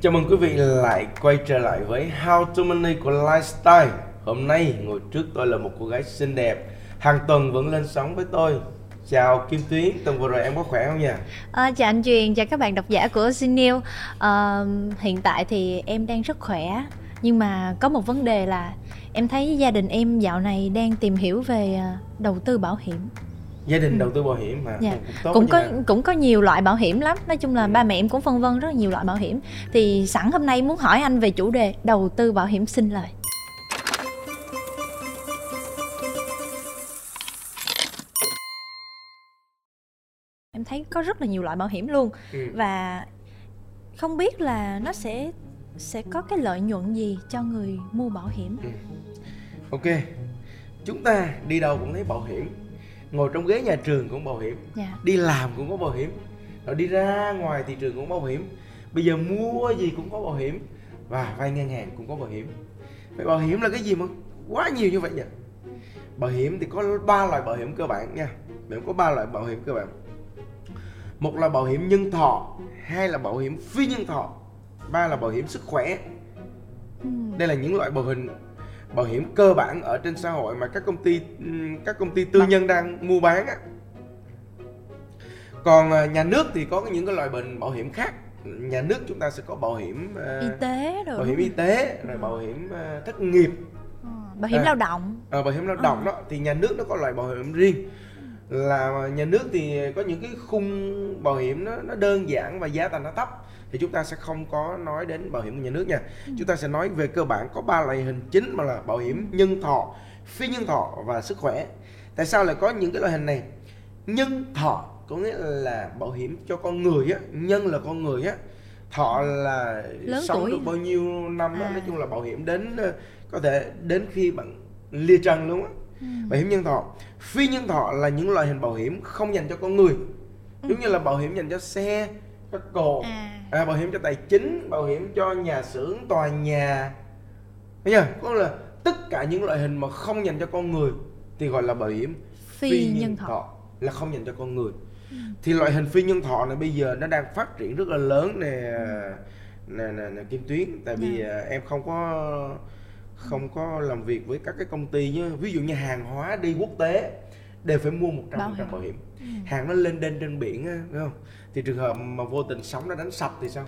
Chào mừng quý vị lại quay trở lại với How to Money của Lifestyle. Hôm nay ngồi trước tôi là một cô gái xinh đẹp. Hàng tuần vẫn lên sóng với tôi. Chào Kim Tuyến, tuần vừa rồi em có khỏe không nha? À, chào anh Truyền, chào các bạn độc giả của Znew à, Hiện tại thì em đang rất khỏe. Nhưng mà có một vấn đề là Em thấy gia đình em dạo này đang tìm hiểu về à, đầu tư bảo hiểm. Gia đình ừ. đầu tư bảo hiểm mà dạ. cũng, cũng có cũng có nhiều loại bảo hiểm lắm Nói chung là ừ. ba mẹ em cũng phân vân rất nhiều loại bảo hiểm Thì sẵn hôm nay muốn hỏi anh về chủ đề đầu tư bảo hiểm sinh lời em thấy có rất là nhiều loại bảo hiểm luôn ừ. và không biết là nó sẽ sẽ có cái lợi nhuận gì cho người mua bảo hiểm ừ. ok chúng ta đi đâu cũng thấy bảo hiểm ngồi trong ghế nhà trường cũng bảo hiểm. Yeah. Dạ. đi làm cũng có bảo hiểm. Rồi đi ra ngoài thị trường cũng bảo hiểm. Bây giờ mua gì cũng có bảo hiểm. Và vay ngân hàng cũng có bảo hiểm. Vậy bảo hiểm là cái gì mà quá nhiều như vậy nhỉ bảo hiểm thì có ba loại bảo hiểm cơ bản nha. Mình có ba loại bảo hiểm cơ bản. Một là bảo hiểm nhân thọ hai là bảo hiểm phi nhân thọ ba là bảo hiểm sức khỏe. Ừ. đây là những loại bảo hiểm bảo hiểm cơ bản ở trên xã hội mà các công ty các công ty tư nhân đang mua bán á. Còn à, nhà nước thì có những cái loại bệnh bảo hiểm khác. Nhà nước chúng ta sẽ có bảo hiểm uh, y tế rồi bảo hiểm y tế rồi bảo hiểm uh, thất nghiệp. Ờ, bảo hiểm à, lao động. à, bảo hiểm lao động à. đó thì nhà nước nó có loại bảo hiểm riêng. Là nhà nước thì có những cái khung bảo hiểm nó nó đơn giản và giá thành nó thấp thì chúng ta sẽ không có nói đến bảo hiểm của nhà nước nha ừ. chúng ta sẽ nói về cơ bản có ba loại hình chính mà là bảo hiểm nhân thọ phi nhân thọ và sức khỏe tại sao lại có những cái loại hình này nhân thọ có nghĩa là bảo hiểm cho con người á nhân là con người á thọ là Lớn sống tuổi. được bao nhiêu năm à. nói chung là bảo hiểm đến ờ, có thể đến khi bạn lia trần luôn á ừ. bảo hiểm nhân thọ phi nhân thọ là những loại hình bảo hiểm không dành cho con người ừ. giống như là bảo hiểm dành cho xe các cồ à. À, bảo hiểm cho tài chính bảo hiểm cho nhà xưởng tòa nhà thấy chưa có là tất cả những loại hình mà không dành cho con người thì gọi là bảo hiểm phi, phi nhân, nhân thọ. thọ là không dành cho con người ừ. thì loại hình phi nhân thọ này bây giờ nó đang phát triển rất là lớn nè nè, nè, nè kim tuyến tại vì à. em không có không có làm việc với các cái công ty nhé ví dụ như hàng hóa đi quốc tế đều phải mua một trăm phần trăm bảo hiểm ừ. hàng nó lên đên trên biển á phải không thì trường hợp mà vô tình sóng nó đánh sập thì sao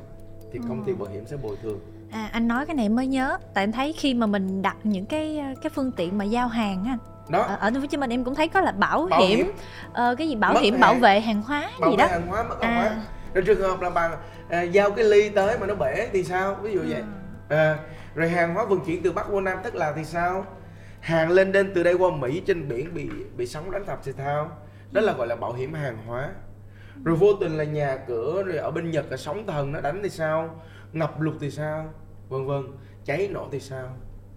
thì công ty ừ. bảo hiểm sẽ bồi thường à anh nói cái này mới nhớ tại em thấy khi mà mình đặt những cái cái phương tiện mà giao hàng á đó ở, ở thành phố Hồ Chí Minh em cũng thấy có là bảo, bảo hiểm, hiểm. Uh, cái gì bảo mất hiểm hàng. bảo vệ hàng hóa bảo gì đó hàng hóa mất hàng à. hóa rồi trường hợp là bạn à, giao cái ly tới mà nó bể thì sao ví dụ vậy ừ. à, rồi hàng hóa vận chuyển từ bắc qua nam tức là thì sao hàng lên đến từ đây qua mỹ trên biển bị bị sóng đánh sập thì sao đó là gọi là bảo hiểm hàng hóa. Rồi vô tình là nhà cửa rồi ở bên nhật là sóng thần nó đánh thì sao? Ngập lụt thì sao? Vân vân. Cháy nổ thì sao?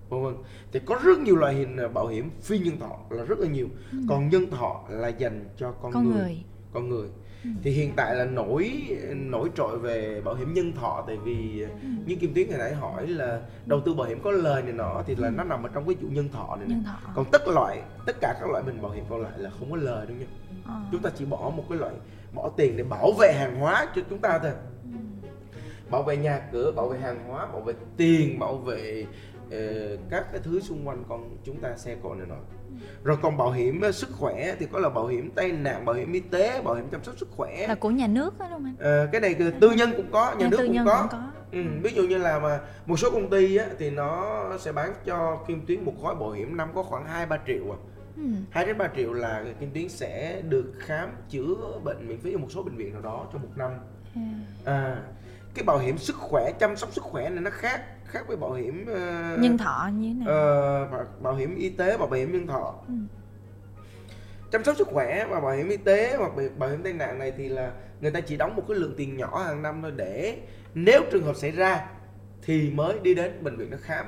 Vân vân. Thì có rất nhiều loại hình à, bảo hiểm phi nhân thọ là rất là nhiều. Ừ. còn nhân thọ là dành cho con, con người. người. Con người ừ. thì hiện tại là nổi nổi trội về bảo hiểm nhân thọ tại vì ừ. như kim tuyến hồi nãy hỏi là đầu tư bảo hiểm có lời này nọ thì là ừ. nó nằm ở trong cái chủ nhân thọ này, nhân thọ. còn tất loại tất cả các loại mình bảo hiểm còn lại là không có lời đâu nha à. chúng ta chỉ bỏ một cái loại bỏ tiền để bảo vệ hàng hóa cho chúng ta thôi ừ. bảo vệ nhà cửa bảo vệ hàng hóa bảo vệ tiền bảo vệ uh, các cái thứ xung quanh con chúng ta xe cộ này nọ rồi còn bảo hiểm sức khỏe thì có là bảo hiểm tai nạn bảo hiểm y tế bảo hiểm chăm sóc sức khỏe. Là của nhà nước đó đúng không anh? À, cái này tư nhân cũng có nhà, nhà nước cũng có, cũng có. Ừ, ví dụ như là mà một số công ty á, thì nó sẽ bán cho kim tuyến một gói bảo hiểm năm có khoảng hai ba triệu à. Ừ. hai đến ba triệu là kim tuyến sẽ được khám chữa bệnh miễn phí ở một số bệnh viện nào đó trong một năm. Ừ. à cái bảo hiểm sức khỏe chăm sóc sức khỏe này nó khác khác với bảo hiểm uh, nhân thọ như thế nào uh, bảo hiểm y tế và bảo hiểm nhân thọ ừ. chăm sóc sức khỏe và bảo hiểm y tế hoặc bảo hiểm tai nạn này thì là người ta chỉ đóng một cái lượng tiền nhỏ hàng năm thôi để nếu trường hợp xảy ra thì mới đi đến bệnh viện nó khám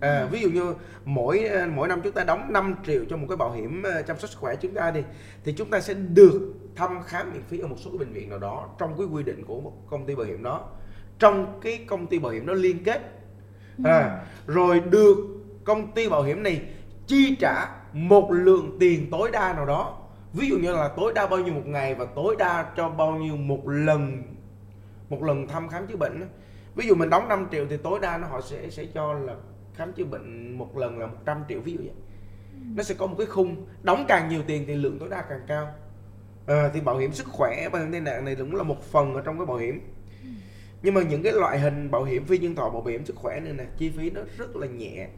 à, ừ. ví dụ như mỗi ờ, mỗi năm chúng ta đóng 5 triệu cho một cái bảo hiểm chăm sóc sức khỏe chúng ta đi thì chúng ta sẽ được thăm khám miễn phí ở một số cái bệnh viện nào đó trong cái quy định của một công ty bảo hiểm đó trong cái công ty bảo hiểm đó liên kết. À, rồi được công ty bảo hiểm này chi trả một lượng tiền tối đa nào đó. Ví dụ như là tối đa bao nhiêu một ngày và tối đa cho bao nhiêu một lần một lần thăm khám chữa bệnh ví dụ mình đóng 5 triệu thì tối đa nó họ sẽ sẽ cho là khám chữa bệnh một lần là 100 triệu ví dụ vậy. Nó sẽ có một cái khung đóng càng nhiều tiền thì lượng tối đa càng cao. À, thì bảo hiểm sức khỏe bảo hiểm tai nạn này cũng là một phần ở trong cái bảo hiểm nhưng mà những cái loại hình bảo hiểm phi nhân thọ bảo hiểm sức khỏe này nè chi phí nó rất là nhẹ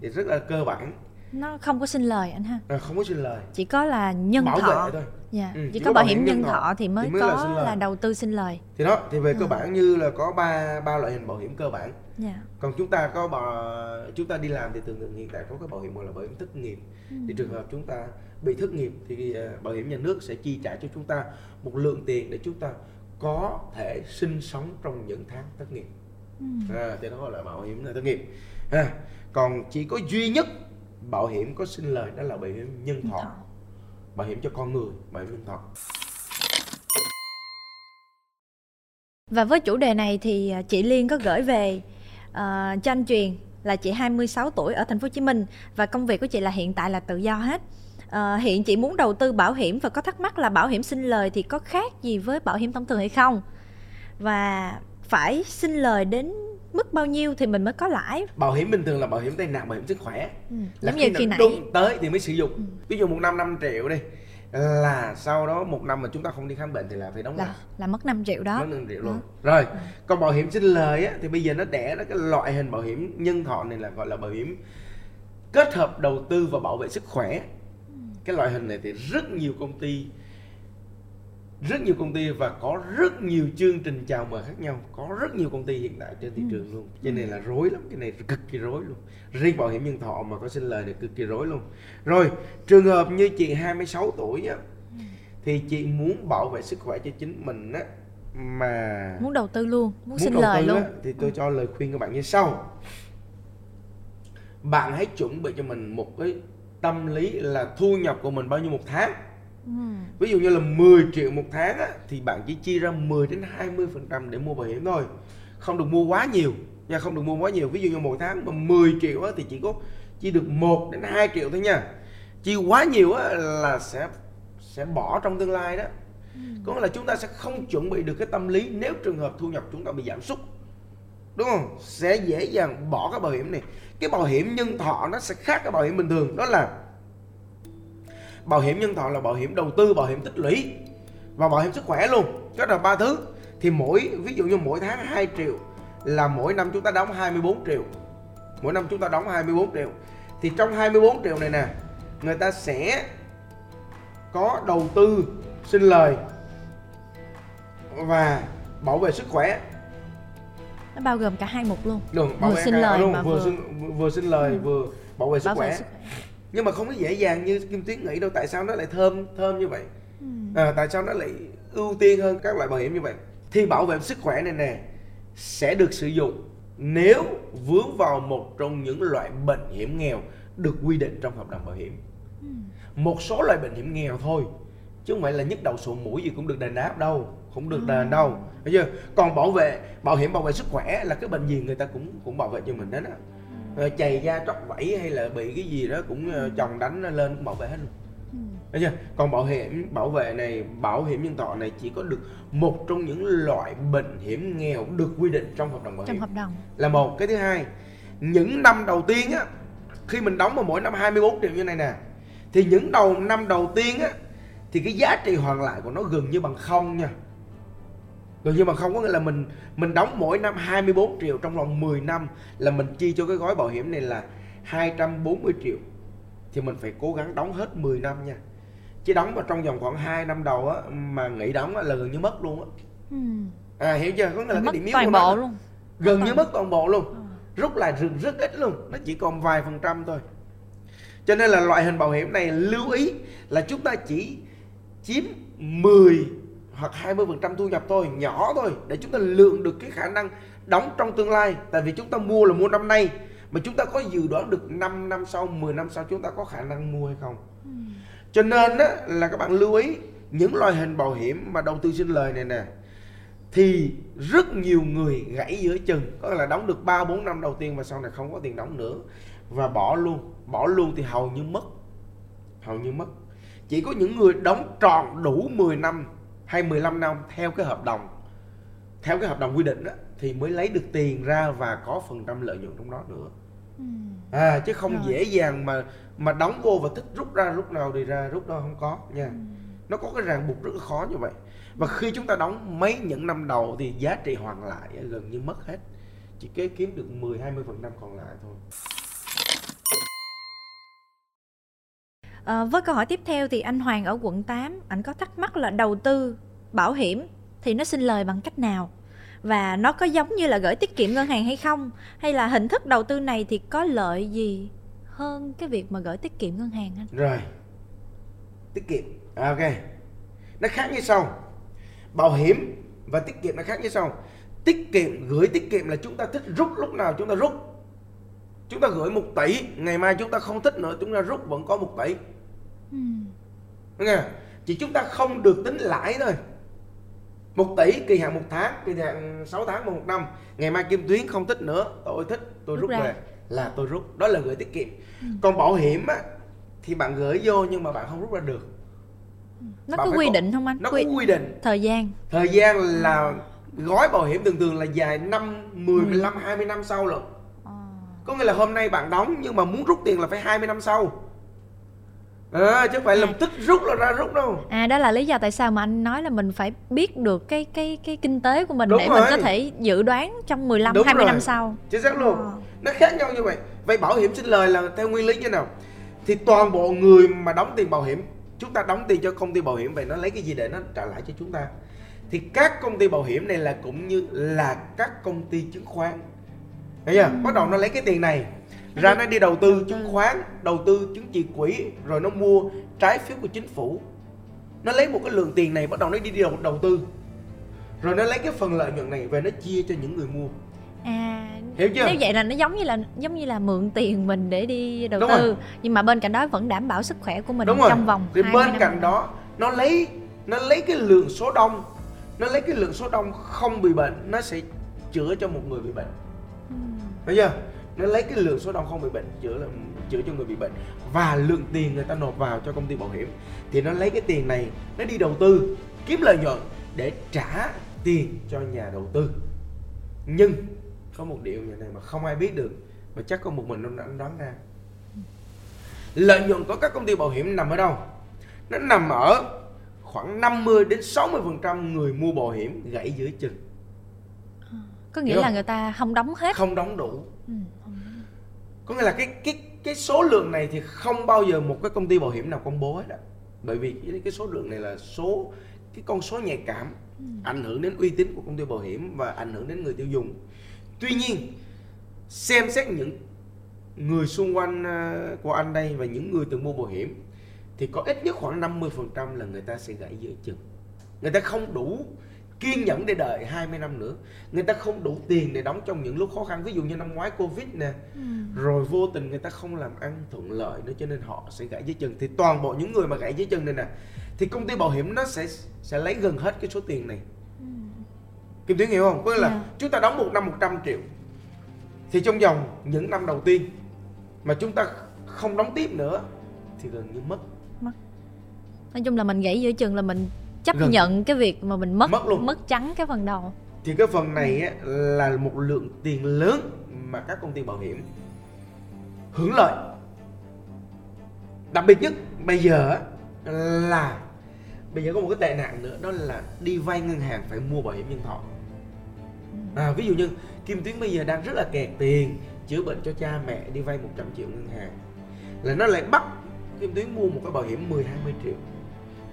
thì rất là cơ bản. Nó không có xin lời anh ha? À, không có xin lời. Chỉ có là nhân bảo thọ. thôi. Dạ Ừ, chỉ chỉ có có bảo hiểm nhân thọ, thọ thì mới, thì mới là có là, lời. đầu tư xin lời. Thì đó thì về cơ Ừ. bản như là có ba ba loại hình bảo hiểm cơ bản. Dạ. Còn chúng ta có bảo chúng ta đi làm thì thường thường hiện tại có cái bảo hiểm gọi là bảo hiểm thất nghiệp. Ừ. thì trường hợp chúng ta bị thất nghiệp thì ờ, bảo hiểm nhà nước sẽ chi trả cho chúng ta một lượng tiền để chúng ta có thể sinh sống trong những tháng thất nghiệp. Ừ. à, thì đó gọi là bảo hiểm thất nghiệp. Ha còn chỉ có duy nhất bảo hiểm có sinh lời đó là bảo hiểm nhân thọ. bảo hiểm cho con người bảo hiểm nhân thọ. Và với chủ đề này thì à, chị Liên có gửi về ờ, cho anh Truyền là chị 26 tuổi ở thành phố Hồ Chí Minh và công việc của chị là hiện tại là tự do hết. Ờ, hiện chị muốn đầu tư bảo hiểm và có thắc mắc là bảo hiểm sinh lời thì có khác gì với bảo hiểm thông thường hay không? Và phải sinh lời đến mức bao nhiêu thì mình mới có lãi? bảo hiểm bình thường là bảo hiểm tai nạn bảo hiểm sức khỏe Ừ. là Giống như khi nãy đúng tới thì mới sử dụng Ừ. ví dụ một năm 5 triệu đi là sau đó một năm mà chúng ta không đi khám bệnh thì là phải đóng lại là là mất 5 triệu đó. mất 5 triệu luôn rồi còn bảo hiểm sinh lời á thì bây giờ nó đẻ ra cái loại hình bảo hiểm nhân thọ này là gọi là bảo hiểm kết hợp đầu tư và bảo vệ sức khỏe cái loại hình này thì rất nhiều công ty rất nhiều công ty và có rất nhiều chương trình chào mời khác nhau. Có rất nhiều công ty hiện tại trên thị trường luôn. Cho nên là rối lắm cái này cực kỳ rối luôn. Riêng bảo hiểm nhân thọ mà có sinh lời này cực kỳ rối luôn. Rồi trường hợp như chị 26 tuổi á thì chị muốn bảo vệ sức khỏe cho chính mình á mà Muốn đầu tư luôn, muốn, xin đầu lời luôn. á, thì tôi cho lời khuyên các bạn như sau. Bạn hãy chuẩn bị cho mình một cái tâm lý là thu nhập của mình bao nhiêu một tháng? Ừ. ví dụ như là 10 triệu một tháng á, thì bạn chỉ chia ra 10 đến 20 phần trăm để mua bảo hiểm thôi. Không được mua quá nhiều nha không được mua quá nhiều. Ví dụ như một tháng mà 10 triệu á, thì chỉ có chỉ được 1 đến 2 triệu thôi nha. Chi quá nhiều á, là sẽ sẽ bỏ trong tương lai đó. Có nghĩa là chúng ta sẽ không chuẩn bị được cái tâm lý nếu trường hợp thu nhập chúng ta bị giảm sút đúng không? Sẽ dễ dàng bỏ cái bảo hiểm này. Cái bảo hiểm nhân thọ nó sẽ khác cái bảo hiểm bình thường. Đó là bảo hiểm nhân thọ là bảo hiểm đầu tư, bảo hiểm tích lũy và bảo hiểm sức khỏe luôn. Đó là ba thứ. Thì mỗi, ví dụ như mỗi tháng 2 triệu là mỗi năm chúng ta đóng 24 triệu. Mỗi năm chúng ta đóng 24 triệu. Thì trong 24 triệu này nè, người ta sẽ có đầu tư, sinh lời và bảo vệ sức khỏe. Nó bao gồm cả hai mục luôn. Đúng, Vừa cả lời luôn, mà vừa vừa- sinh vừa sinh lời vừa bảo vệ sức Bảo vệ khỏe sức khỏe. nhưng mà không có dễ dàng như kim tuyến nghĩ đâu tại sao nó lại thơm thơm như vậy Ừ. à, tại sao nó lại ưu tiên hơn các loại bảo hiểm như vậy thì bảo vệ sức khỏe này nè sẽ được sử dụng nếu vướng vào một trong những loại bệnh hiểm nghèo được quy định trong hợp đồng bảo hiểm Ừ. một số loại bệnh hiểm nghèo thôi chứ không phải là nhức đầu sổ mũi gì cũng được đền đáp đâu không được đền đâu thấy chưa còn bảo vệ bảo hiểm bảo vệ sức khỏe là cái bệnh gì người ta cũng cũng bảo vệ cho mình hết á chày da tróc vẫy hay là bị cái gì đó cũng ờ, chồng đánh lên cũng bảo vệ hết luôn. Thấy chưa? Còn bảo hiểm bảo vệ này, bảo hiểm nhân thọ này chỉ có được một trong những loại bệnh hiểm nghèo được quy định trong hợp đồng bảo Trong hiểm hợp đồng. là một cái thứ hai những năm đầu tiên á khi mình đóng mà mỗi năm 24 triệu như này nè thì những đầu năm đầu tiên á thì cái giá trị hoàn lại của nó gần như bằng không nha gần như bằng không có nghĩa là mình mình đóng mỗi năm 24 triệu trong vòng 10 năm là mình chi cho cái gói bảo hiểm này là 240 triệu. Thì mình phải cố gắng đóng hết 10 năm nha. Chứ đóng mà trong vòng khoảng 2 năm đầu á mà nghỉ đóng á, là gần như mất luôn á. Ừ. à hiểu chưa? Có nghĩa là mất cái điểm yếu toàn của nó luôn. gần Mất như mất toàn bộ luôn. Ờ. rút lại rất, rất ít luôn. Nó chỉ còn vài phần trăm thôi. Cho nên là loại hình bảo hiểm này lưu ý là chúng ta chỉ chiếm 10 hoặc 20 phần trăm thu nhập thôi nhỏ thôi để chúng ta lượng được cái khả năng đóng trong tương lai. Tại vì chúng ta mua là mua năm nay mà chúng ta có dự đoán được 5 năm sau 10 năm sau chúng ta có khả năng mua hay không. Ừ. cho nên á, là các bạn lưu ý những loại hình bảo hiểm mà đầu tư sinh lời này nè thì rất nhiều người gãy giữa chừng. Có là đóng được 3 4 năm đầu tiên và sau này không có tiền đóng nữa và bỏ luôn. Bỏ luôn thì hầu như mất. Hầu như mất. Chỉ có những người đóng tròn đủ 10 năm hay 15 năm theo cái hợp đồng theo cái hợp đồng quy định đó, thì mới lấy được tiền ra và có phần trăm lợi nhuận trong đó nữa Ừ. à chứ không Rồi. dễ dàng mà mà đóng vô và thích rút ra lúc nào thì ra rút đó không có nha Ừ. nó có cái ràng buộc rất là khó như vậy và khi chúng ta đóng mấy những năm đầu thì giá trị hoàn lại gần như mất hết chỉ kế kiếm được 10 20 phần trăm còn lại thôi À, với câu hỏi tiếp theo thì anh Hoàng ở quận 8 anh có thắc mắc là đầu tư bảo hiểm thì nó sinh lời bằng cách nào? Và nó có giống như là gửi tiết kiệm ngân hàng hay không? Hay là hình thức đầu tư này thì có lợi gì hơn cái việc mà gửi tiết kiệm ngân hàng anh? Rồi. Tiết kiệm. À, ok. Nó khác như sau. Bảo hiểm và tiết kiệm nó khác như sau. Tiết kiệm gửi tiết kiệm là chúng ta thích rút lúc nào chúng ta rút. Chúng ta gửi một tỷ ngày mai chúng ta không thích nữa chúng ta rút vẫn có một tỷ. Không? Chỉ chúng ta không được tính lãi thôi. Một tỷ kỳ hạn một tháng kỳ hạn 6 tháng một năm. Ngày mai kim tuyến không thích nữa tôi thích tôi Rút rút, về. Là tôi rút. Đó là gửi tiết kiệm. Còn bảo hiểm á thì bạn gửi vô nhưng mà bạn không rút ra được. Nó Bạn có quy có- định không anh? nó quy... có quy định. thời gian. Thời gian là gói bảo hiểm thường thường là dài năm 10, Mười. 15, 20 năm sau lận. Ờ. có nghĩa là hôm nay bạn đóng nhưng mà muốn rút tiền là phải 20 năm sau à, chứ không phải À. lập tức rút là ra rút đâu À đó là lý do tại sao mà anh nói là mình phải biết được cái cái cái kinh tế của mình Đúng để rồi. mình có thể dự đoán trong 15 Đúng 20 rồi. năm sau. chính xác luôn Ờ. nó khác nhau như vậy vậy bảo hiểm sinh lời là theo nguyên lý như nào thì toàn bộ người mà đóng tiền bảo hiểm chúng ta đóng tiền cho công ty bảo hiểm vậy nó lấy cái gì để nó trả lại cho chúng ta thì các công ty bảo hiểm này là cũng như là các công ty chứng khoán thấy chưa bắt đầu nó lấy cái tiền này ra nó đi đầu tư chứng khoán đầu tư chứng chỉ quỹ rồi nó mua trái phiếu của chính phủ. Nó lấy một cái lượng tiền này bắt đầu nó đi đầu, đầu tư. Rồi nó lấy cái phần lợi nhuận này về nó chia cho những người mua. À Hiểu chưa? Nếu vậy là nó giống như là giống như là mượn tiền mình để đi đầu Đúng tư, rồi. nhưng mà bên cạnh đó vẫn đảm bảo sức khỏe của mình đúng rồi. trong vòng thì 20 bên năm. cạnh đó nó lấy nó lấy cái lượng số đông. Nó lấy cái lượng số đông không bị bệnh nó sẽ chữa cho một người bị bệnh. Ừ. thấy chưa nó lấy cái lượng số đông không bị bệnh chữa là chữa cho người bị bệnh. Và lượng tiền người ta nộp vào cho công ty bảo hiểm. Thì nó lấy cái tiền này nó đi đầu tư kiếm lợi nhuận để trả tiền cho nhà đầu tư. Nhưng có một điều như này mà không ai biết được mà chắc có một mình anh đoán ra. Lợi nhuận của các công ty bảo hiểm nằm ở đâu? Nó nằm ở khoảng 50 đến 60 phần trăm người mua bảo hiểm gãy dưới chừng Có nghĩa Hiểu là không? người ta không đóng hết. không đóng đủ. Ừ. có nghĩa là cái cái cái số lượng này thì không bao giờ một cái công ty bảo hiểm nào công bố hết á. Bởi vì cái, cái số lượng này là số cái con số nhạy cảm ảnh hưởng đến uy tín của công ty bảo hiểm và ảnh hưởng đến người tiêu dùng. Tuy nhiên xem xét những người xung quanh ờ, của anh đây và những người từng mua bảo hiểm thì có ít nhất khoảng 50% là người ta sẽ gãy giữa chừng. Người ta không đủ kiên nhẫn để đợi 20 năm nữa người ta không đủ tiền để đóng trong những lúc khó khăn ví dụ như năm ngoái covid nè Ừ. rồi vô tình người ta không làm ăn thuận lợi nữa cho nên họ sẽ gãy dưới chân thì toàn bộ những người mà gãy dưới chân này nè thì công ty bảo hiểm nó sẽ sẽ lấy gần hết cái số tiền này Ừ. Kim Tuyến hiểu không? Có nghĩa là Dạ. chúng ta đóng một năm 100 triệu Thì trong vòng những năm đầu tiên Mà chúng ta không đóng tiếp nữa Thì gần như mất Nói chung là mình gãy giữa chừng là mình chấp Gần. nhận cái việc mà mình mất Mất luôn. mất trắng cái phần đầu. Thì cái phần này á, là một lượng tiền lớn Mà các công ty bảo hiểm Hưởng lợi Đặc biệt nhất bây giờ là Bây giờ có một cái tệ nạn nữa Đó là đi vay ngân hàng phải mua bảo hiểm nhân thọ à, Ví dụ như Kim Tuyến bây giờ đang rất là kẹt tiền Chữa bệnh cho cha mẹ đi vay 100 triệu ngân hàng Là nó lại bắt Kim Tuyến mua một cái bảo hiểm 10-20 triệu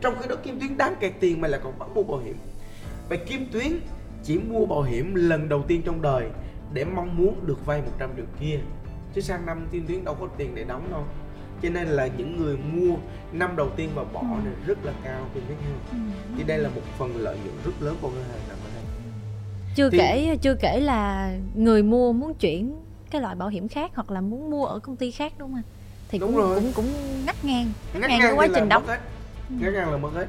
Trong khi đó Kim Tuyến đáng kẹt tiền mà lại còn bắt mua bảo hiểm Vậy Kim Tuyến chỉ mua bảo hiểm lần đầu tiên trong đời Để mong muốn được vay 100 triệu kia Chứ sang năm Kim Tuyến đâu có tiền để đóng đâu Cho nên là những người mua năm đầu tiên và bỏ này rất là cao Kim Tuyến không? Ừ. Thì đây là một phần lợi nhuận rất lớn của ngân hàng nằm ở đây Chưa Thì- kể chưa kể là người mua muốn chuyển cái loại bảo hiểm khác hoặc là muốn mua ở công ty khác đúng không? Thì Đúng cũng rồi. cũng cũng ngắt ngang, ngắt, ngắt ngang cái ngang quá thì là trình đóng. Hết ngắt ngang là mất hết.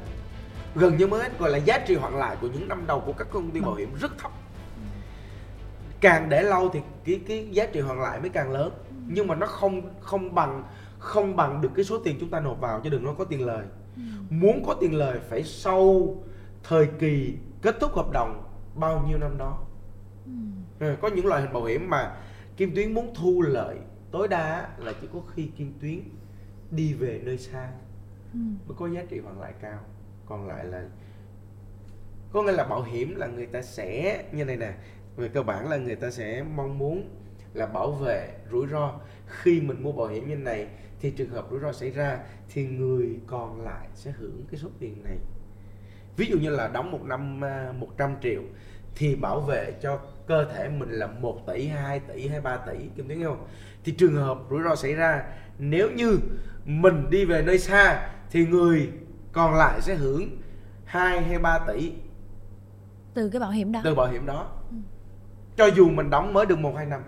Gần như mất hết gọi là giá trị hoàn lại của những năm đầu của các công ty bảo hiểm rất thấp. Càng để lâu thì cái cái giá trị hoàn lại mới càng lớn. Nhưng mà nó không không bằng không bằng được cái số tiền chúng ta nộp vào chứ đừng nói có tiền lời. Muốn có tiền lời phải sau thời kỳ kết thúc hợp đồng bao nhiêu năm đó. Ừ. có những loại hình bảo hiểm mà kim tuyến muốn thu lợi tối đa là chỉ có khi kim tuyến đi về nơi xa ừ. mới có giá trị hoàn lại cao còn lại là có nghĩa là bảo hiểm là người ta sẽ như này nè về cơ bản là người ta sẽ mong muốn là bảo vệ rủi ro khi mình mua bảo hiểm như này thì trường hợp rủi ro xảy ra thì người còn lại sẽ hưởng cái số tiền này ví dụ như là đóng một năm à, 100 triệu thì bảo vệ cho cơ thể mình là 1 tỷ, 2 tỷ hay 3 tỷ kim tiếng không? Thì trường hợp rủi ro xảy ra nếu như mình đi về nơi xa thì người còn lại sẽ hưởng 2 hay 3 tỷ từ cái bảo hiểm đó. Từ bảo hiểm đó. Ừ. Cho dù mình đóng mới được 1 2 năm.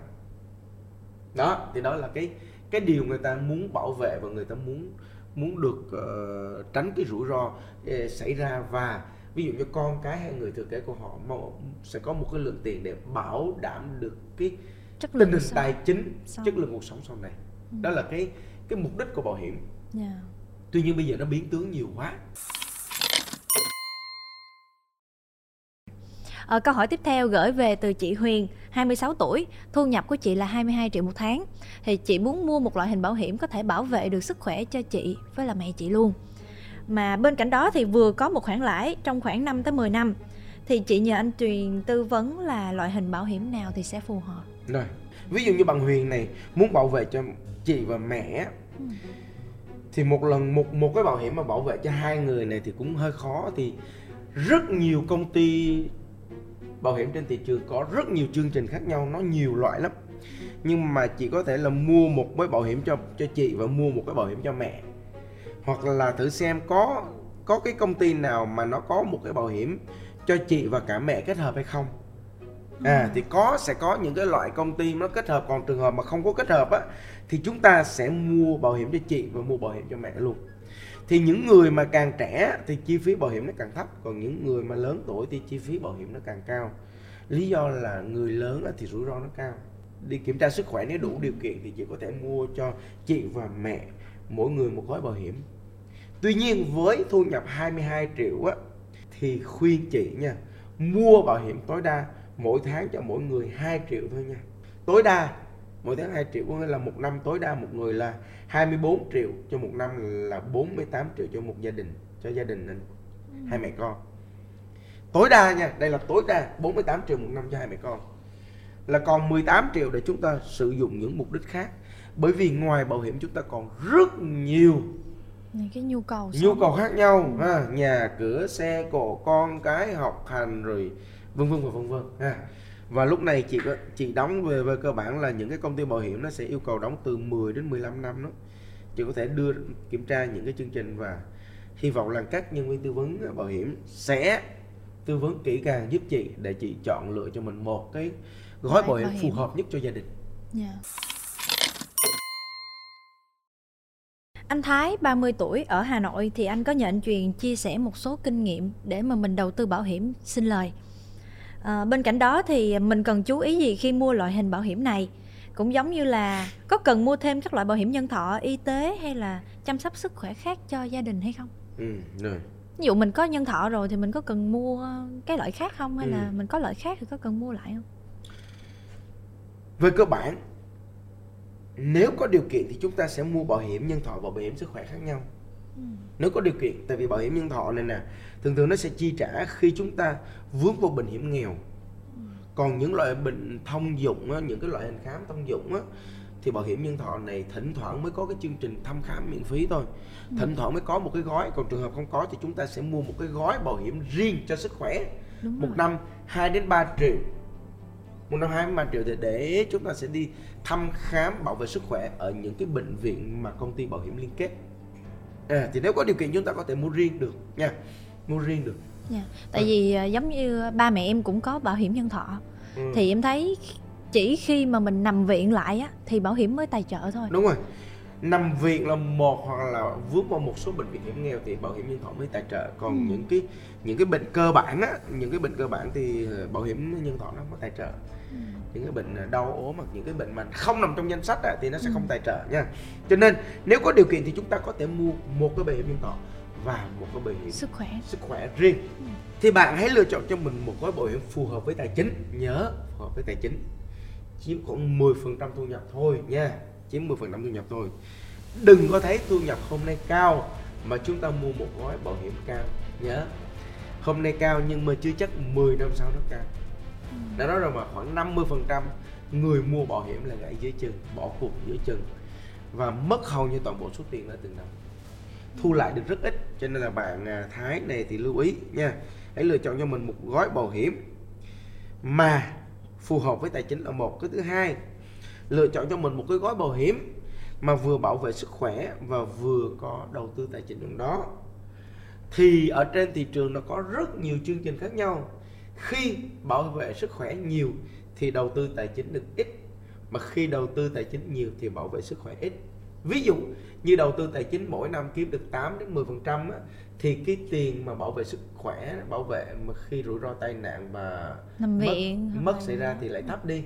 Đó, thì đó là cái cái điều người ta muốn bảo vệ và người ta muốn muốn được uh, tránh cái rủi ro uh, xảy ra và ví dụ như con cái hay người thừa kế của họ sẽ có một cái lượng tiền để bảo đảm được cái chất tình hình tài chính sau. chất lượng cuộc sống sau này. Đó là cái cái mục đích của bảo hiểm yeah. Dạ. tuy nhiên bây giờ nó biến tướng nhiều quá À, câu hỏi tiếp theo gửi về từ chị Huyền, 26 tuổi, thu nhập của chị là 22 triệu một tháng. Thì chị muốn mua một loại hình bảo hiểm có thể bảo vệ được sức khỏe cho chị với là mẹ chị luôn. Mà bên cạnh đó thì vừa có một khoản lãi trong khoảng 5 tới 10 năm. Thì chị nhờ anh Truyền tư vấn là loại hình bảo hiểm nào thì sẽ phù hợp. Rồi, ví dụ như bằng Huyền này muốn bảo vệ cho chị và mẹ ừ. thì một lần một một cái bảo hiểm mà bảo vệ cho hai người này thì cũng hơi khó. Thì rất nhiều công ty bảo hiểm trên thị trường có rất nhiều chương trình khác nhau, nó nhiều loại lắm. Nhưng mà chị có thể là mua một cái bảo hiểm cho cho chị và mua một cái bảo hiểm cho mẹ. Hoặc là thử xem có có cái công ty nào mà nó có một cái bảo hiểm cho chị và cả mẹ kết hợp hay không à ừ. thì có sẽ có những cái loại công ty nó kết hợp. Còn trường hợp mà không có kết hợp á thì chúng ta sẽ mua bảo hiểm cho chị và mua bảo hiểm cho mẹ luôn. Thì những người mà càng trẻ thì chi phí bảo hiểm nó càng thấp. Còn những người mà lớn tuổi thì chi phí bảo hiểm nó càng cao. Lý do là người lớn thì rủi ro nó cao. Đi kiểm tra sức khỏe nếu đủ điều kiện thì chị có thể mua cho chị và mẹ mỗi người một gói bảo hiểm. Tuy nhiên với thu nhập 22 triệu á thì khuyên chị nha mua bảo hiểm tối đa mỗi tháng cho mỗi người 2 triệu thôi nha tối đa mỗi tháng 2 triệu có nghĩa là một năm tối đa một người là 24 triệu cho một năm là 48 triệu cho một gia đình cho gia đình anh ừ. hai mẹ con tối đa nha đây là tối đa 48 triệu một năm cho hai mẹ con là còn 18 triệu để chúng ta sử dụng những mục đích khác bởi vì ngoài bảo hiểm chúng ta còn rất nhiều những cái nhu cầu nhu cầu khác nhau ừ. ha nhà cửa xe cộ con cái học hành rồi vân vân và vân vân ha và lúc này chị chị đóng về về cơ bản là những cái công ty bảo hiểm nó sẽ yêu cầu đóng từ 10 đến 15 năm đó chị có thể đưa kiểm tra những cái chương trình và hy vọng là các nhân viên tư vấn bảo hiểm sẽ tư vấn kỹ càng giúp chị để chị chọn lựa cho mình một cái gói bảo hiểm, phù hợp nhất cho gia đình. Yeah. Dạ. Anh Thái 30 tuổi ở Hà Nội thì anh có nhờ anh Truyền chia sẻ một số kinh nghiệm để mà mình đầu tư bảo hiểm xin lời. À, bên cạnh đó thì mình cần chú ý gì khi mua loại hình bảo hiểm này? Cũng giống như là có cần mua thêm các loại bảo hiểm nhân thọ, y tế hay là chăm sóc sức khỏe khác cho gia đình hay không? Ừ, rồi. Ví dụ mình có nhân thọ rồi thì mình có cần mua cái loại khác không hay ừ. là mình có loại khác thì có cần mua lại không? Về cơ bản nếu có điều kiện thì chúng ta sẽ mua bảo hiểm nhân thọ và bảo hiểm sức khỏe khác nhau. Ừ. Nếu có điều kiện tại vì bảo hiểm nhân thọ này nè thường thường nó sẽ chi trả khi chúng ta vướng vào bệnh hiểm nghèo. Ừ. Còn những loại bệnh thông dụng á, những cái loại hình khám thông dụng á thì bảo hiểm nhân thọ này thỉnh thoảng mới có cái chương trình thăm khám miễn phí thôi ừ. thỉnh thoảng mới có một cái gói còn trường hợp không có thì chúng ta sẽ mua một cái gói bảo hiểm riêng cho sức khỏe Đúng một rồi. năm 2 đến 3 triệu một năm 2 đến 3 triệu thì để chúng ta sẽ đi thăm khám bảo vệ sức khỏe ở những cái bệnh viện mà công ty bảo hiểm liên kết à, thì nếu có điều kiện chúng ta có thể mua riêng được nha mua riêng được yeah. tại à. vì giống như ba mẹ em cũng có bảo hiểm nhân thọ ừ. thì em thấy chỉ khi mà mình nằm viện lại á thì bảo hiểm mới tài trợ thôi đúng rồi nằm viện là một hoặc là vướng vào một số bệnh viện hiểm nghèo thì bảo hiểm nhân thọ mới tài trợ. Còn ừ. những cái những cái bệnh cơ bản á những cái bệnh cơ bản thì ờ, bảo hiểm nhân thọ nó không tài trợ. Ừ. những cái bệnh ờ, đau ốm hoặc những cái bệnh mà không nằm trong danh sách á, thì nó sẽ ừ. không tài trợ nha. Cho nên nếu có điều kiện thì chúng ta có thể mua một cái bảo hiểm nhân thọ và một cái bảo hiểm sức khỏe. sức khỏe riêng. Ừ. Thì bạn hãy lựa chọn cho mình một gói bảo hiểm phù hợp với tài chính. Nhớ phù hợp với tài chính. Chiếm khoảng 10% thu nhập thôi nha chiếm 10% thu nhập thôi. Đừng có thấy thu nhập hôm nay cao mà chúng ta mua một gói bảo hiểm cao nhớ hôm nay cao nhưng mà chưa chắc 10 năm sau nó cao. Đã nói rồi mà khoảng 50% người mua bảo hiểm là gãy dưới chân bỏ cuộc dưới chân và mất hầu như toàn bộ số tiền đã từng năm. Thu lại được rất ít cho nên là bạn à, Thái này thì lưu ý nha. Hãy lựa chọn cho mình một gói bảo hiểm mà phù hợp với tài chính là một. Cái thứ hai lựa chọn cho mình một cái gói bảo hiểm mà vừa bảo vệ sức khỏe và vừa có đầu tư tài chính trong đó. Thì ở trên thị trường nó có rất nhiều chương trình khác nhau. Khi bảo vệ sức khỏe nhiều thì đầu tư tài chính được ít mà khi đầu tư tài chính nhiều thì bảo vệ sức khỏe ít. Ví dụ như đầu tư tài chính mỗi năm kiếm được 8 đến 10 phần trăm thì cái tiền mà bảo vệ sức khỏe bảo vệ mà khi rủi ro tai nạn và nằm viện mất, mất xảy ra thì lại thấp đi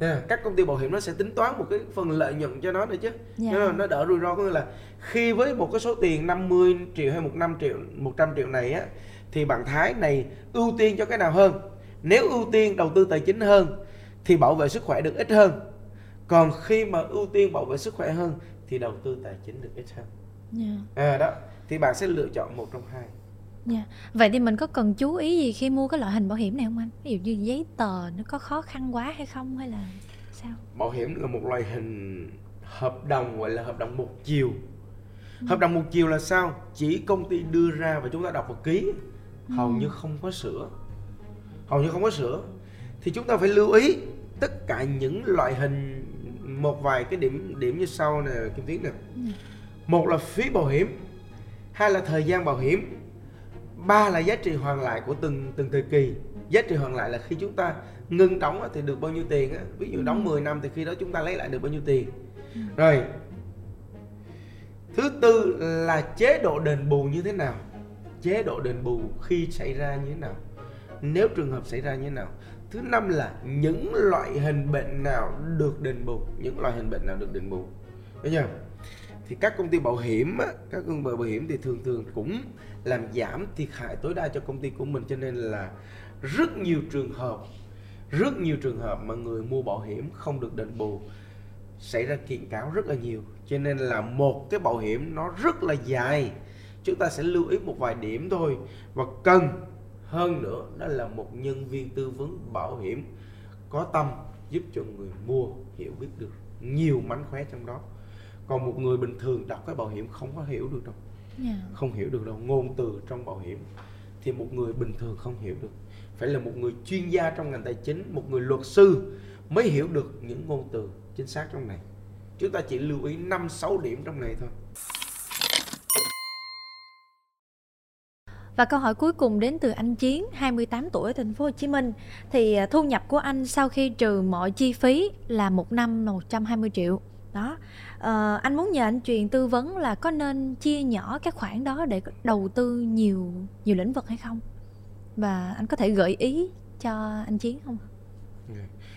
à, các công ty bảo hiểm nó sẽ tính toán một cái phần lợi nhuận cho nó nữa chứ. Dạ. nó, nó đỡ rủi ro có nghĩa là khi với một cái số tiền 50 triệu hay một năm triệu 100 triệu này á thì bạn Thái này ưu tiên cho cái nào hơn? Nếu ưu tiên đầu tư tài chính hơn thì bảo vệ sức khỏe được ít hơn. Còn khi mà ưu tiên bảo vệ sức khỏe hơn thì đầu tư tài chính được ít hơn. Dạ. à, đó thì bạn sẽ lựa chọn một trong hai Dạ. Vậy thì mình có cần chú ý gì khi mua cái loại hình bảo hiểm này không anh? Ví dụ như giấy tờ nó có khó khăn quá hay không hay là sao? bảo hiểm là một loại hình hợp đồng gọi là hợp đồng một chiều. Hợp đồng một chiều là sao? Chỉ công ty đưa ra và chúng ta đọc và ký. Hầu như không có sửa. Hầu như không có sửa. Thì chúng ta phải lưu ý tất cả những loại hình một vài cái điểm điểm như sau nè kim tiến nè. Một là phí bảo hiểm hai là thời gian bảo hiểm ba là giá trị hoàn lại của từng từng thời kỳ. Giá trị hoàn lại là khi chúng ta ngưng đóng thì được bao nhiêu tiền ví dụ đóng 10 năm thì khi đó chúng ta lấy lại được bao nhiêu tiền. Rồi thứ tư là chế độ đền bù như thế nào? Chế độ đền bù khi xảy ra như thế nào? Nếu trường hợp xảy ra như thế nào? Thứ năm là những loại hình bệnh nào được đền bù? Những loại hình bệnh nào được đền bù? Thấy chưa thì các công ty bảo hiểm á, các công ty bảo hiểm thì thường thường cũng làm giảm thiệt hại tối đa cho công ty của mình. Cho nên là rất nhiều trường hợp rất nhiều trường hợp mà người mua bảo hiểm không được đền bù xảy ra kiện cáo rất là nhiều. Cho nên là một cái bảo hiểm nó rất là dài chúng ta sẽ lưu ý một vài điểm thôi. Và cần hơn nữa đó là một nhân viên tư vấn bảo hiểm có tâm giúp cho người mua hiểu biết được nhiều mánh khóe trong đó còn một người bình thường đọc cái bảo hiểm không có hiểu được đâu Dạ. không hiểu được đâu ngôn từ trong bảo hiểm thì một người bình thường không hiểu được phải là một người chuyên gia trong ngành tài chính một người luật sư mới hiểu được những ngôn từ chính xác trong này chúng ta chỉ lưu ý 5 6 điểm trong này thôi Và câu hỏi cuối cùng đến từ anh Chiến, 28 tuổi ở thành phố Hồ Chí Minh. Thì à, thu nhập của anh sau khi trừ mọi chi phí là một năm là 120 triệu. Đó. Ờ, anh muốn nhờ anh truyền tư vấn là có nên chia nhỏ các khoản đó để đầu tư nhiều nhiều lĩnh vực hay không? Và anh có thể gợi ý cho anh Chiến không?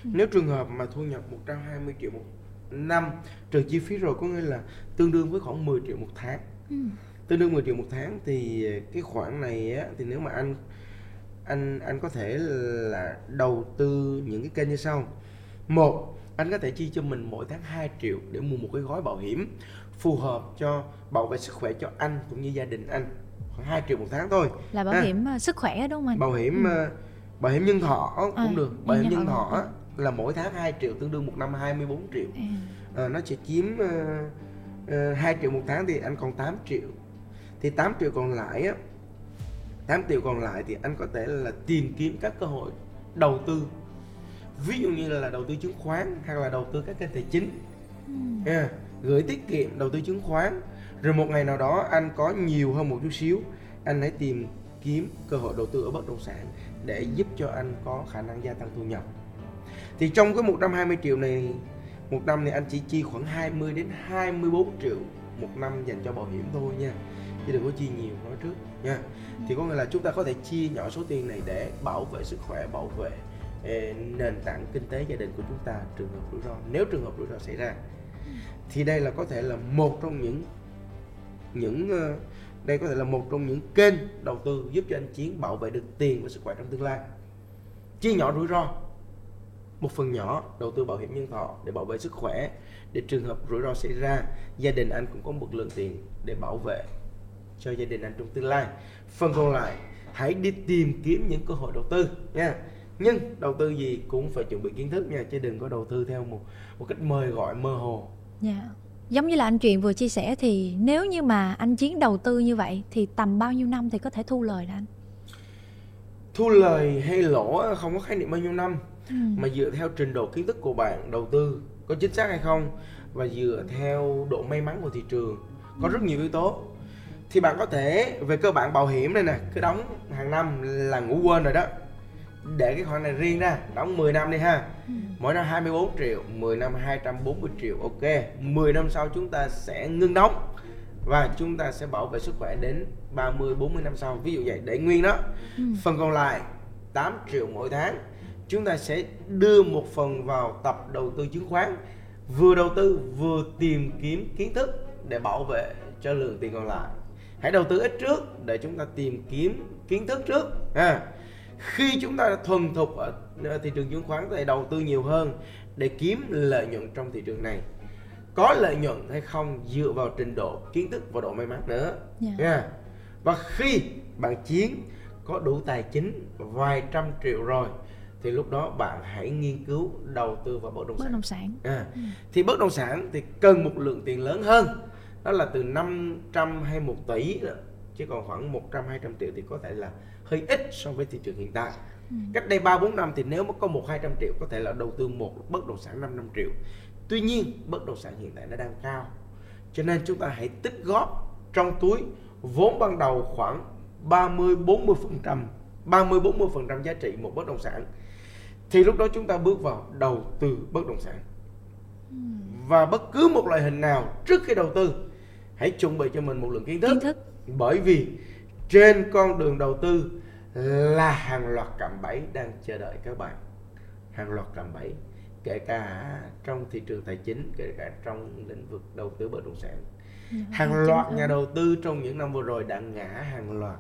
nếu trường hợp mà thu nhập 120 triệu một năm trừ chi phí rồi có nghĩa là tương đương với khoảng 10 triệu một tháng Ừ. tương đương 10 triệu một tháng thì cái khoản này á, thì nếu mà anh anh anh có thể là đầu tư những cái kênh như sau một anh có thể chi cho mình mỗi tháng 2 triệu để mua một cái gói bảo hiểm phù hợp cho bảo vệ sức khỏe cho anh cũng như gia đình anh khoảng 2 triệu một tháng thôi Là bảo Ha. hiểm à, sức khỏe đúng không anh? bảo hiểm ờ, bảo hiểm nhân thọ cũng À, được bảo hiểm nhân thọ. là mỗi tháng 2 triệu tương đương một năm 24 triệu À. Ờ, nó sẽ chiếm uh, 2 triệu một tháng thì anh còn 8 triệu thì 8 triệu còn lại á 8 triệu còn lại thì anh có thể là tìm kiếm các cơ hội đầu tư ví dụ như là đầu tư chứng khoán hay là đầu tư các kênh tài chính. Ừ. nha gửi tiết kiệm đầu tư chứng khoán. Rồi một ngày nào đó anh có nhiều hơn một chút xíu anh hãy tìm kiếm cơ hội đầu tư ở bất động sản để giúp cho anh có khả năng gia tăng thu nhập. Thì trong cái 120 triệu này một năm thì anh chỉ chi khoảng 20 đến 24 triệu một năm dành cho bảo hiểm thôi nha. Chứ đừng có chi nhiều nói trước nha. Thì có nghĩa là chúng ta có thể chia nhỏ số tiền này để bảo vệ sức khỏe bảo vệ nền tảng kinh tế gia đình của chúng ta, trường hợp rủi ro, nếu trường hợp rủi ro xảy ra, thì đây là có thể là một trong những những ờ, đây có thể là một trong những kênh đầu tư giúp cho anh Chiến bảo vệ được tiền và sức khỏe trong tương lai. Chia nhỏ rủi ro, một phần nhỏ đầu tư bảo hiểm nhân thọ để bảo vệ sức khỏe. Để trường hợp rủi ro xảy ra, gia đình anh cũng có một lượng tiền để bảo vệ cho gia đình anh trong tương lai. Phần còn lại, hãy đi tìm kiếm những cơ hội đầu tư nha nhưng đầu tư gì cũng phải chuẩn bị kiến thức nha chứ đừng có đầu tư theo một một cách mời gọi mơ hồ dạ yeah. giống như là anh truyền vừa chia sẻ thì nếu như mà anh chiến đầu tư như vậy thì tầm bao nhiêu năm thì có thể thu lời đó anh thu lời hay lỗ không có khái niệm bao nhiêu năm ừ. mà dựa theo trình độ kiến thức của bạn đầu tư có chính xác hay không và dựa theo độ may mắn của thị trường có rất nhiều yếu tố thì bạn có thể về cơ bản bảo hiểm này nè cứ đóng hàng năm là ngủ quên rồi đó để cái khoản này riêng ra đóng 10 năm đi ha. Ừ. mỗi năm 24 triệu 10 năm 240 triệu ok. 10 năm sau chúng ta sẽ ngưng đóng và chúng ta sẽ bảo vệ sức khỏe đến 30 40 năm sau. Ví dụ vậy để nguyên đó. Ừ. phần còn lại 8 triệu mỗi tháng. Chúng ta sẽ đưa một phần vào tập đầu tư chứng khoán. Vừa đầu tư vừa tìm kiếm kiến thức để bảo vệ cho lượng tiền còn lại. Hãy đầu tư ít trước để chúng ta tìm kiếm kiến thức trước à, khi chúng ta thuần thục ở thị trường chứng khoán thì đầu tư nhiều hơn để kiếm lợi nhuận trong thị trường này có lợi nhuận hay không dựa vào trình độ kiến thức và độ may mắn nữa yeah. Dạ. Yeah. và khi bạn chiến có đủ tài chính vài trăm triệu rồi thì lúc đó bạn hãy nghiên cứu đầu tư vào bất động sản, bất động sản. À, ừ. thì bất động sản thì cần một lượng tiền lớn hơn đó là từ 500 hay 1 tỷ chứ còn khoảng 100 200 triệu thì có thể là hơi ít so với thị trường hiện tại ừ. cách đây 3 4 năm thì nếu mà có 1 200 triệu có thể là đầu tư một bất động sản 5 năm triệu tuy nhiên bất động sản hiện tại nó đang cao cho nên chúng ta hãy tích góp trong túi vốn ban đầu khoảng 30 40 phần trăm 30 40 phần trăm giá trị một bất động sản thì lúc đó chúng ta bước vào đầu tư bất động sản ừ. và bất cứ một loại hình nào trước khi đầu tư hãy chuẩn bị cho mình một lượng kiến thức, kiến thức. bởi vì trên con đường đầu tư là hàng loạt cạm bẫy đang chờ đợi các bạn hàng loạt cạm bẫy kể cả trong thị trường tài chính kể cả trong lĩnh vực đầu tư bất động sản dạ, hàng loạt nhà đầu tư trong những năm vừa rồi đã ngã hàng loạt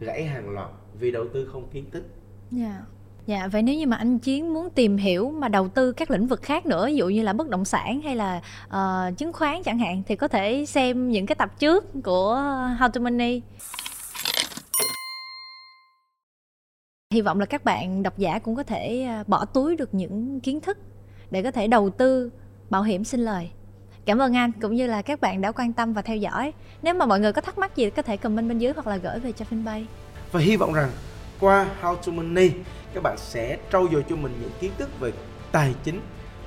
gãy hàng loạt vì đầu tư không kiến thức yeah. Dạ, vậy nếu như mà anh Chiến muốn tìm hiểu mà đầu tư các lĩnh vực khác nữa, ví dụ như là bất động sản hay là uh, chứng khoán chẳng hạn thì có thể xem những cái tập trước của How to Money. Hy vọng là các bạn độc giả cũng có thể à, bỏ túi được những kiến thức để có thể đầu tư bảo hiểm sinh lời. Cảm ơn anh cũng như là các bạn đã quan tâm và theo dõi. Nếu mà mọi người có thắc mắc gì có thể comment bên dưới hoặc là gửi về cho Finbay. Và hy vọng rằng qua How to Money các bạn sẽ trau dồi cho mình những kiến thức về tài chính,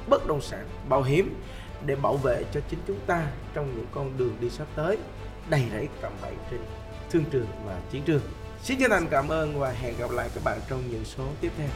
bất động sản, bảo hiểm để bảo vệ cho chính chúng ta trong những con đường đi sắp tới đầy rẫy cạm bẫy trên thương trường và chiến trường. Xin chân thành cảm ơn và hẹn gặp lại các bạn trong những số tiếp theo.